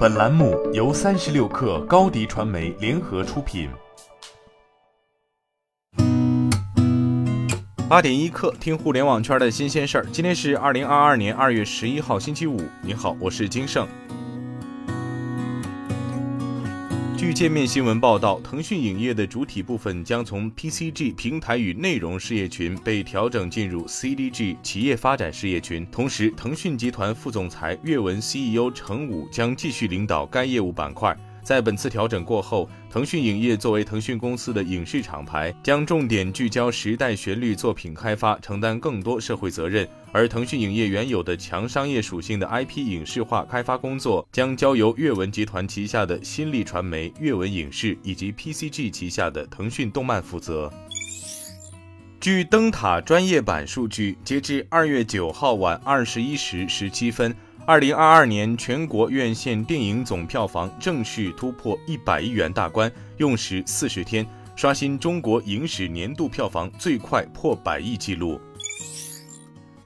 本栏目由三十六氪高低传媒联合出品。八点一刻，听互联网圈的新鲜事儿。今天是二零二二年二月十一号，星期五。你好，我是金盛。据界面新闻报道，腾讯影业的主体部分将从 PCG 平台与内容事业群被调整进入 CDG 企业发展事业群。同时，腾讯集团副总裁阅文 CEO 程武将继续领导该业务板块。在本次调整过后，腾讯影业作为腾讯公司的影视厂牌，将重点聚焦时代旋律作品开发，承担更多社会责任；而腾讯影业原有的强商业属性的 IP 影视化开发工作，将交由阅文集团旗下的新力传媒、阅文影视以及 PCG 旗下的腾讯动漫负责。据灯塔专业版数据，截至二月九号晚二十一时十七分。二零二二年全国院线电影总票房正式突破一百亿元大关，用时四十天，刷新中国影史年度票房最快破百亿纪录。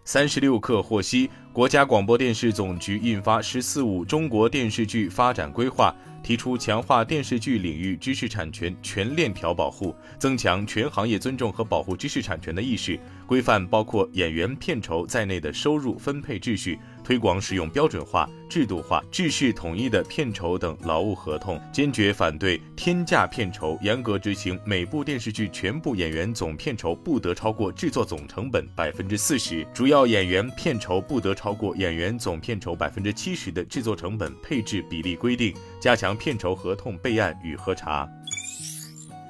三十六氪获悉，国家广播电视总局印发《“十四五”中国电视剧发展规划》，提出强化电视剧领域知识产权全链条保护，增强全行业尊重和保护知识产权的意识，规范包括演员片酬在内的收入分配秩序。推广使用标准化、制度化、制式统一的片酬等劳务合同，坚决反对天价片酬，严格执行每部电视剧全部演员总片酬不得超过制作总成本百分之四十，主要演员片酬不得超过演员总片酬百分之七十的制作成本配置比例规定，加强片酬合同备案与核查。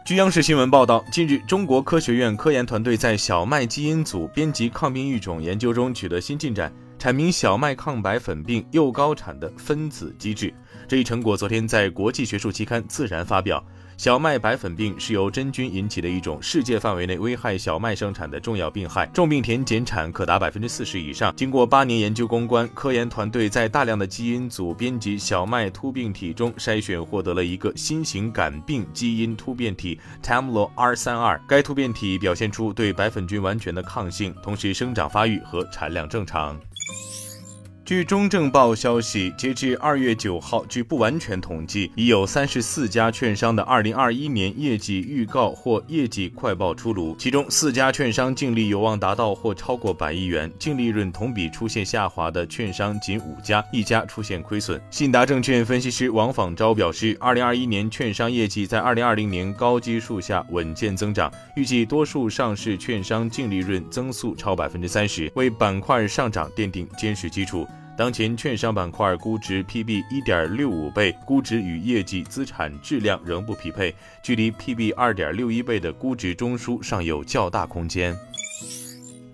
据央视新闻报道，近日，中国科学院科研团队在小麦基因组编辑抗病育种研究中取得新进展。阐明小麦抗白粉病又高产的分子机制，这一成果昨天在国际学术期刊《自然》发表。小麦白粉病是由真菌引起的一种世界范围内危害小麦生产的重要病害，重病田减产可达百分之四十以上。经过八年研究攻关，科研团队在大量的基因组编辑小麦突变体中筛选，获得了一个新型杆病基因突变体 Tamlo R 三二。该突变体表现出对白粉菌完全的抗性，同时生长发育和产量正常。据中证报消息，截至二月九号，据不完全统计，已有三十四家券商的二零二一年业绩预告或业绩快报出炉，其中四家券商净利有望达到或超过百亿元，净利润同比出现下滑的券商仅五家，一家出现亏损。信达证券分析师王仿昭表示，二零二一年券商业绩在二零二零年高基数下稳健增长，预计多数上市券商净利润增速超百分之三十，为板块上涨奠定坚实基础。当前券商板块估值 PB 一点六五倍，估值与业绩资产质量仍不匹配，距离 PB 二点六一倍的估值中枢尚有较大空间。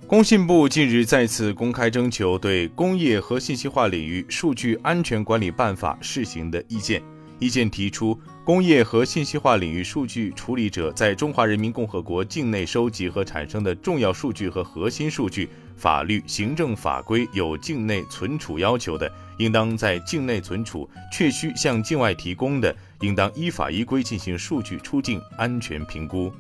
工信部近日再次公开征求对《工业和信息化领域数据安全管理办法》试行的意见。意见提出，工业和信息化领域数据处理者在中华人民共和国境内收集和产生的重要数据和核心数据，法律、行政法规有境内存储要求的，应当在境内存储；确需向境外提供的，应当依法依规进行数据出境安全评估。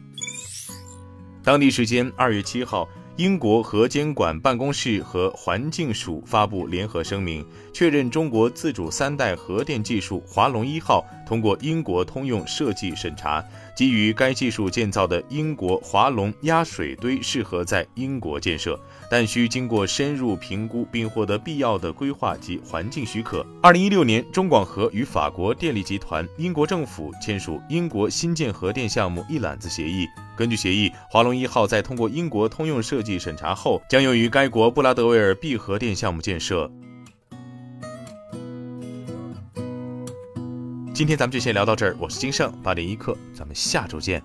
当地时间二月七号。英国核监管办公室和环境署发布联合声明，确认中国自主三代核电技术华龙一号通过英国通用设计审查。基于该技术建造的英国华龙压水堆适合在英国建设，但需经过深入评估并获得必要的规划及环境许可。二零一六年，中广核与法国电力集团、英国政府签署英国新建核电项目一揽子协议。根据协议，华龙一号在通过英国通用设计审查后，将用于该国布拉德维尔闭核电项目建设。今天咱们就先聊到这儿，我是金盛八点一刻，咱们下周见。